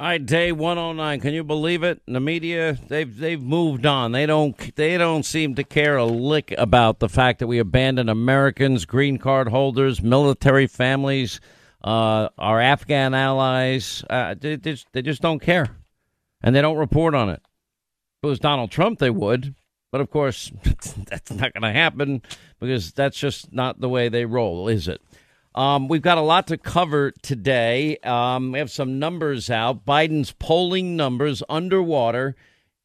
All right, day 109. Can you believe it? The media they've they've moved on. They don't they don't seem to care a lick about the fact that we abandon Americans, green card holders, military families, uh, our Afghan allies. Uh, they, they, just, they just don't care, and they don't report on it. If it was Donald Trump, they would, but of course that's not going to happen because that's just not the way they roll, is it? Um, we've got a lot to cover today. Um, we have some numbers out. Biden's polling numbers underwater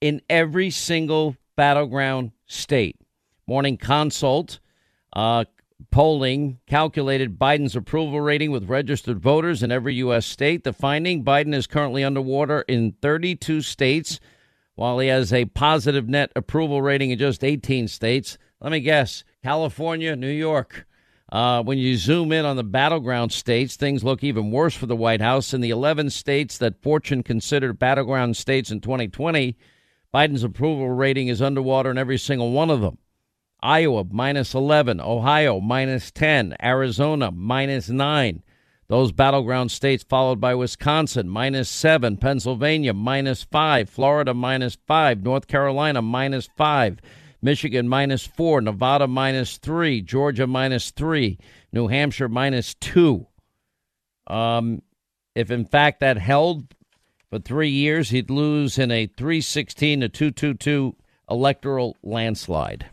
in every single battleground state. Morning Consult uh, polling calculated Biden's approval rating with registered voters in every U.S. state. The finding Biden is currently underwater in 32 states, while he has a positive net approval rating in just 18 states. Let me guess California, New York. Uh, when you zoom in on the battleground states, things look even worse for the White House. In the 11 states that Fortune considered battleground states in 2020, Biden's approval rating is underwater in every single one of them. Iowa minus 11, Ohio minus 10, Arizona minus 9. Those battleground states followed by Wisconsin minus 7, Pennsylvania minus 5, Florida minus 5, North Carolina minus 5. Michigan minus four, Nevada minus three, Georgia minus three, New Hampshire minus two. Um, if in fact that held for three years, he'd lose in a 316 to 222 electoral landslide.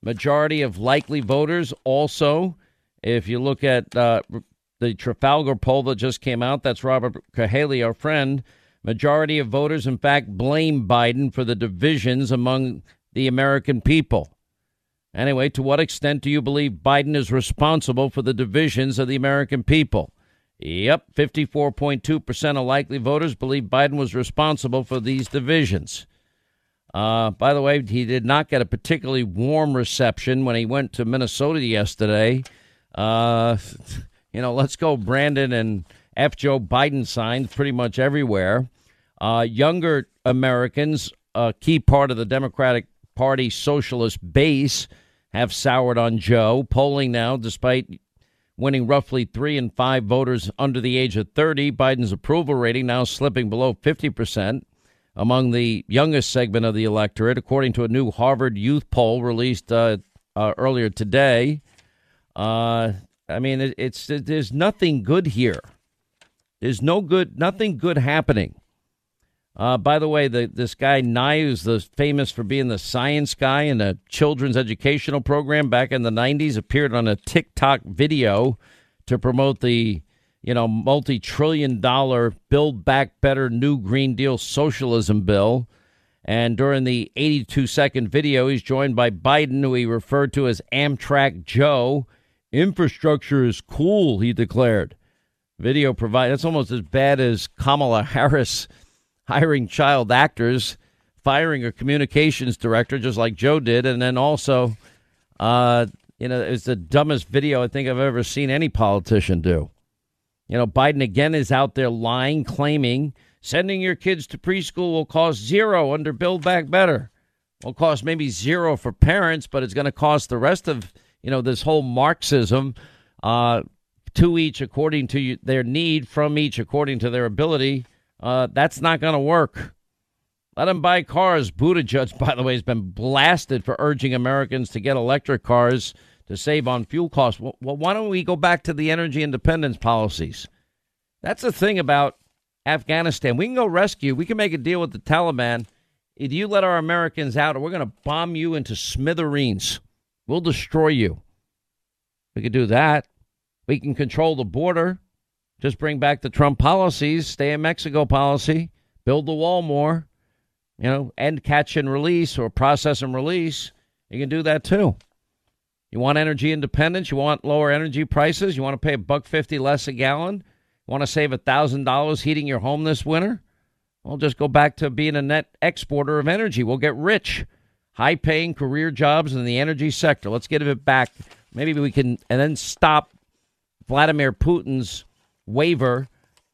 Majority of likely voters also, if you look at uh, the Trafalgar poll that just came out, that's Robert Cahaly, our friend. Majority of voters, in fact, blame Biden for the divisions among the American people. Anyway, to what extent do you believe Biden is responsible for the divisions of the American people? Yep, 54.2% of likely voters believe Biden was responsible for these divisions. Uh, by the way, he did not get a particularly warm reception when he went to Minnesota yesterday. Uh, you know, let's go, Brandon, and F. Joe Biden signs pretty much everywhere. Uh, younger Americans, a key part of the Democratic Party socialist base have soured on Joe. Polling now, despite winning roughly three and five voters under the age of 30, Biden's approval rating now slipping below 50% among the youngest segment of the electorate, according to a new Harvard Youth poll released uh, uh, earlier today. Uh, I mean, it, it's there's nothing good here. There's no good, nothing good happening. Uh, by the way, the, this guy Nye, who's the, famous for being the science guy in a children's educational program back in the '90s, appeared on a TikTok video to promote the, you know, multi-trillion-dollar Build Back Better New Green Deal socialism bill. And during the 82-second video, he's joined by Biden, who he referred to as Amtrak Joe. Infrastructure is cool, he declared. Video provide that's almost as bad as Kamala Harris hiring child actors, firing a communications director just like Joe did, and then also, uh, you know, it's the dumbest video I think I've ever seen any politician do. You know, Biden again is out there lying, claiming sending your kids to preschool will cost zero under Build Back Better. Will cost maybe zero for parents, but it's going to cost the rest of you know this whole Marxism. Uh, to each according to their need, from each according to their ability. Uh, that's not going to work. Let them buy cars. Buttigieg, by the way, has been blasted for urging Americans to get electric cars to save on fuel costs. Well, why don't we go back to the energy independence policies? That's the thing about Afghanistan. We can go rescue. We can make a deal with the Taliban. If you let our Americans out, we're going to bomb you into smithereens. We'll destroy you. We could do that. We can control the border. Just bring back the Trump policies, stay in Mexico policy, build the wall more, you know, end catch and release or process and release. You can do that too. You want energy independence? You want lower energy prices? You want to pay a buck fifty less a gallon? You want to save a thousand dollars heating your home this winter? Well, just go back to being a net exporter of energy. We'll get rich, high paying career jobs in the energy sector. Let's get it back. Maybe we can, and then stop Vladimir Putin's waiver,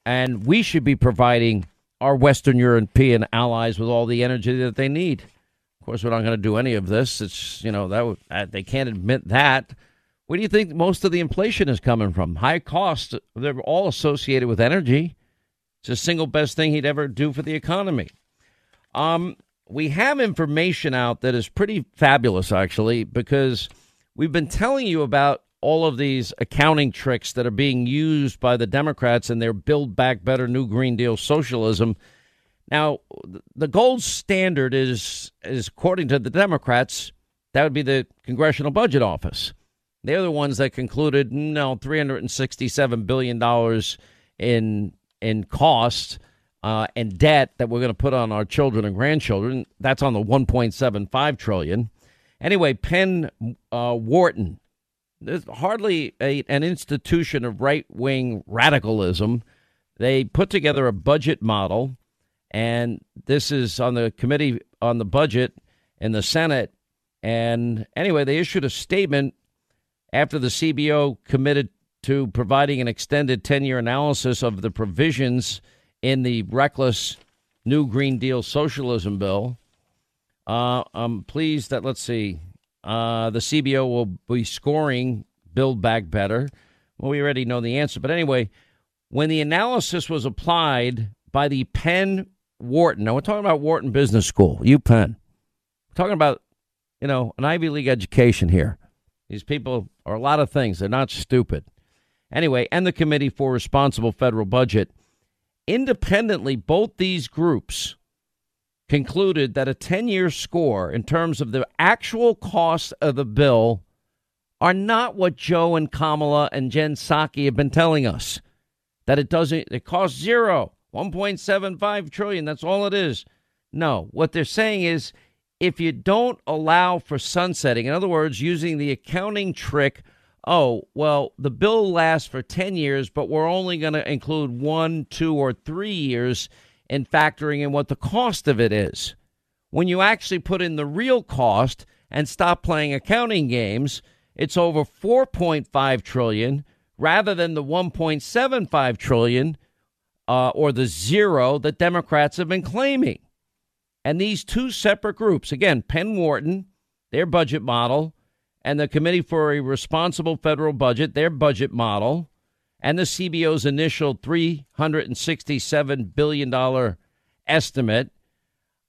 and we should be providing our Western European allies with all the energy that they need. Of course, we're not going to do any of this. It's you know that uh, they can't admit that. Where do you think most of the inflation is coming from? High costs. They're all associated with energy. It's the single best thing he'd ever do for the economy. Um, we have information out that is pretty fabulous, actually, because we've been telling you about all of these accounting tricks that are being used by the Democrats in their Build Back Better New Green Deal socialism. Now, the gold standard is, is according to the Democrats, that would be the Congressional Budget Office. They're the ones that concluded no, $367 billion in, in cost uh, and debt that we're going to put on our children and grandchildren. That's on the 1.75 trillion. Anyway, Penn uh, Wharton, there's hardly a, an institution of right wing radicalism. They put together a budget model, and this is on the committee on the budget in the Senate. And anyway, they issued a statement after the CBO committed to providing an extended 10 year analysis of the provisions in the reckless new Green Deal socialism bill. Uh, I'm pleased that, let's see, uh, the CBO will be scoring Build Back Better. Well, we already know the answer. But anyway, when the analysis was applied by the Penn Wharton, now we're talking about Wharton Business School, UPenn. We're talking about, you know, an Ivy League education here. These people are a lot of things. They're not stupid. Anyway, and the Committee for Responsible Federal Budget independently, both these groups concluded that a 10 year score in terms of the actual cost of the bill are not what Joe and Kamala and Jen Psaki have been telling us. That it doesn't, it costs zero, 1.75 trillion. That's all it is. No, what they're saying is if you don't allow for sunsetting, in other words, using the accounting trick oh, well, the bill lasts for 10 years, but we're only going to include one, two, or three years in factoring in what the cost of it is. When you actually put in the real cost and stop playing accounting games, it's over 4.5 trillion rather than the 1.75 trillion uh, or the zero that Democrats have been claiming. And these two separate groups, again, Penn Wharton, their budget model, and the Committee for a Responsible Federal Budget, their budget model, and the CBO's initial $367 billion estimate,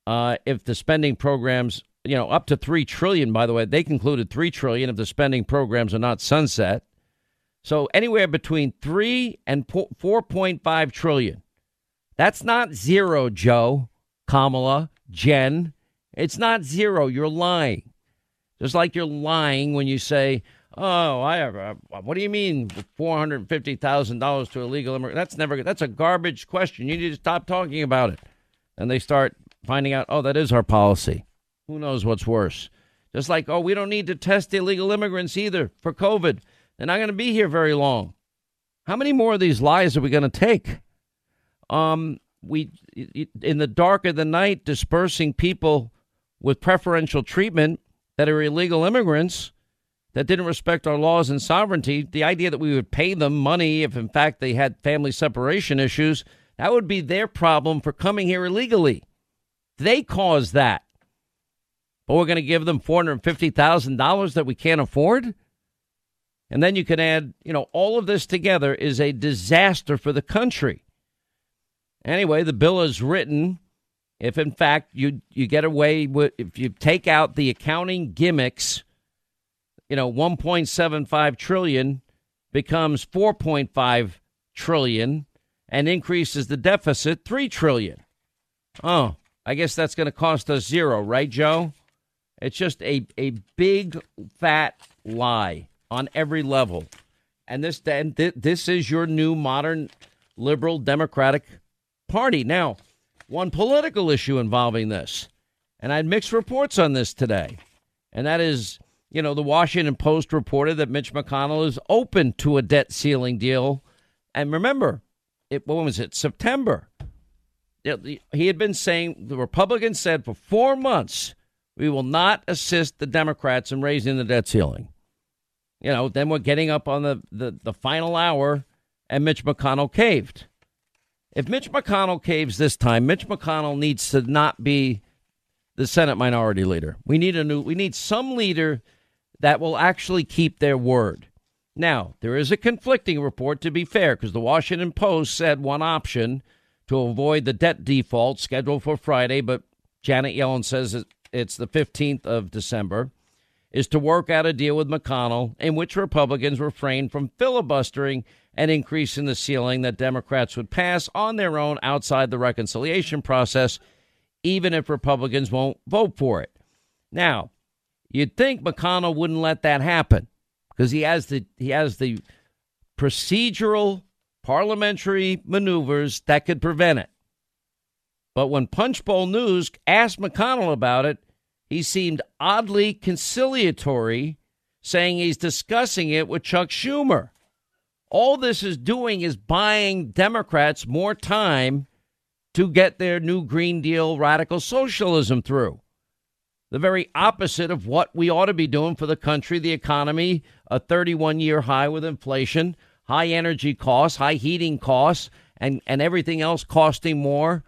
uh, if the spending programs, you know, up to 3 trillion, by the way, they concluded 3 trillion if the spending programs are not sunset. So anywhere between 3 and 4.5 trillion. That's not zero, Joe, Kamala, Jen. It's not zero. You're lying. Just like you're lying when you say, "Oh, I have." A, what do you mean, four hundred fifty thousand dollars to illegal immigrant? That's never. That's a garbage question. You need to stop talking about it. And they start finding out, oh, that is our policy. Who knows what's worse? Just like, oh, we don't need to test illegal immigrants either for COVID. They're not going to be here very long. How many more of these lies are we going to take? Um, we in the dark of the night dispersing people with preferential treatment that are illegal immigrants that didn't respect our laws and sovereignty, the idea that we would pay them money if, in fact, they had family separation issues, that would be their problem for coming here illegally. They caused that. But we're going to give them $450,000 that we can't afford? And then you can add, you know, all of this together is a disaster for the country. Anyway, the bill is written if in fact you you get away with if you take out the accounting gimmicks, you know, 1.75 trillion becomes 4.5 trillion and increases the deficit 3 trillion. Oh, I guess that's going to cost us zero, right, Joe? It's just a a big fat lie on every level. And this and this is your new modern liberal democratic party. Now, one political issue involving this. And I had mixed reports on this today. And that is, you know, the Washington Post reported that Mitch McConnell is open to a debt ceiling deal. And remember, it, when was it? September. He had been saying, the Republicans said for four months, we will not assist the Democrats in raising the debt ceiling. You know, then we're getting up on the, the, the final hour, and Mitch McConnell caved. If Mitch McConnell caves this time, Mitch McConnell needs to not be the Senate minority leader. We need a new we need some leader that will actually keep their word. Now, there is a conflicting report to be fair because the Washington Post said one option to avoid the debt default scheduled for Friday, but Janet Yellen says it's the 15th of December, is to work out a deal with McConnell in which Republicans refrain from filibustering and increasing the ceiling that Democrats would pass on their own outside the reconciliation process, even if Republicans won't vote for it. Now, you'd think McConnell wouldn't let that happen because he has the he has the procedural parliamentary maneuvers that could prevent it. But when Punchbowl News asked McConnell about it, he seemed oddly conciliatory, saying he's discussing it with Chuck Schumer. All this is doing is buying Democrats more time to get their new Green Deal radical socialism through. The very opposite of what we ought to be doing for the country, the economy, a 31 year high with inflation, high energy costs, high heating costs, and, and everything else costing more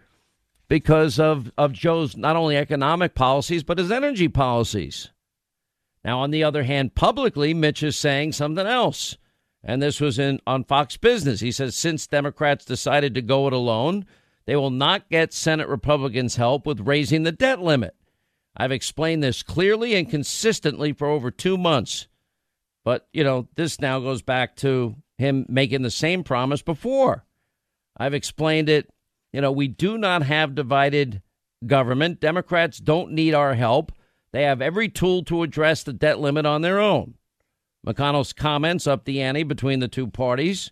because of, of Joe's not only economic policies, but his energy policies. Now, on the other hand, publicly, Mitch is saying something else. And this was in on Fox Business. He says since Democrats decided to go it alone, they will not get Senate Republicans' help with raising the debt limit. I've explained this clearly and consistently for over two months. But, you know, this now goes back to him making the same promise before. I've explained it you know, we do not have divided government. Democrats don't need our help. They have every tool to address the debt limit on their own. McConnell's comments up the ante between the two parties.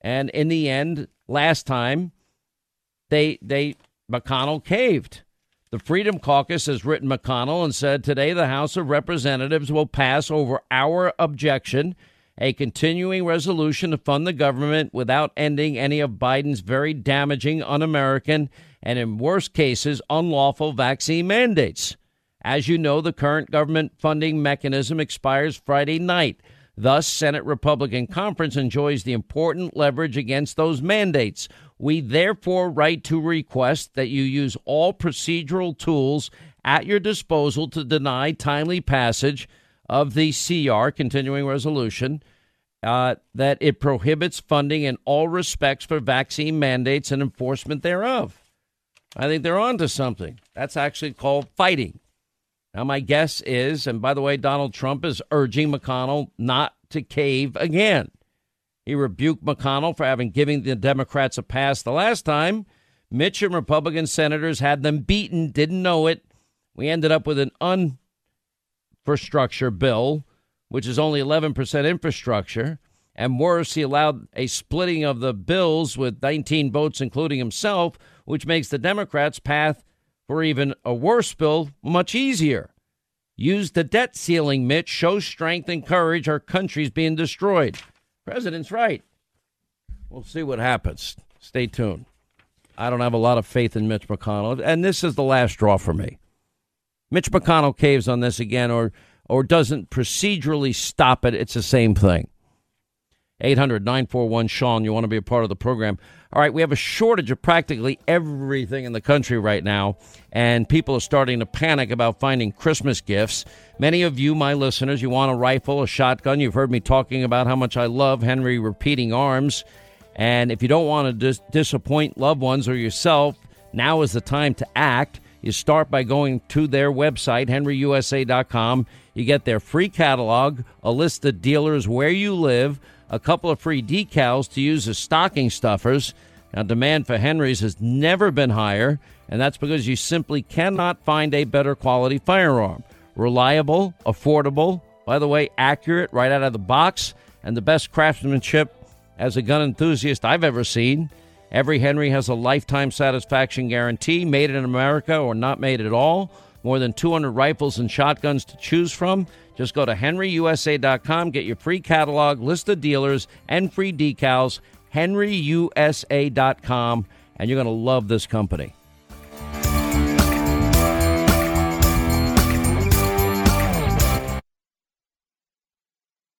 And in the end, last time, they they McConnell caved. The Freedom Caucus has written McConnell and said today the House of Representatives will pass over our objection a continuing resolution to fund the government without ending any of Biden's very damaging, un American, and in worst cases, unlawful vaccine mandates. As you know, the current government funding mechanism expires Friday night. Thus, Senate Republican Conference enjoys the important leverage against those mandates. We therefore write to request that you use all procedural tools at your disposal to deny timely passage of the CR, continuing resolution, uh, that it prohibits funding in all respects for vaccine mandates and enforcement thereof. I think they're on to something. That's actually called fighting. Now, my guess is, and by the way, Donald Trump is urging McConnell not to cave again. He rebuked McConnell for having given the Democrats a pass the last time. Mitch and Republican senators had them beaten, didn't know it. We ended up with an infrastructure bill, which is only 11% infrastructure. And worse, he allowed a splitting of the bills with 19 votes, including himself, which makes the Democrats' path for even a worse bill much easier. Use the debt ceiling, Mitch. Show strength and courage. Our country's being destroyed. President's right. We'll see what happens. Stay tuned. I don't have a lot of faith in Mitch McConnell, and this is the last straw for me. Mitch McConnell caves on this again or or doesn't procedurally stop it, it's the same thing. 800 941 Sean, you want to be a part of the program. All right, we have a shortage of practically everything in the country right now, and people are starting to panic about finding Christmas gifts. Many of you, my listeners, you want a rifle, a shotgun. You've heard me talking about how much I love Henry repeating arms. And if you don't want to dis- disappoint loved ones or yourself, now is the time to act. You start by going to their website, henryusa.com. You get their free catalog, a list of dealers where you live, a couple of free decals to use as stocking stuffers. Now, demand for Henry's has never been higher, and that's because you simply cannot find a better quality firearm. Reliable, affordable, by the way, accurate right out of the box, and the best craftsmanship as a gun enthusiast I've ever seen. Every Henry has a lifetime satisfaction guarantee, made in America or not made at all. More than 200 rifles and shotguns to choose from. Just go to henryusa.com, get your free catalog, list of dealers, and free decals. henryusa.com, and you're going to love this company.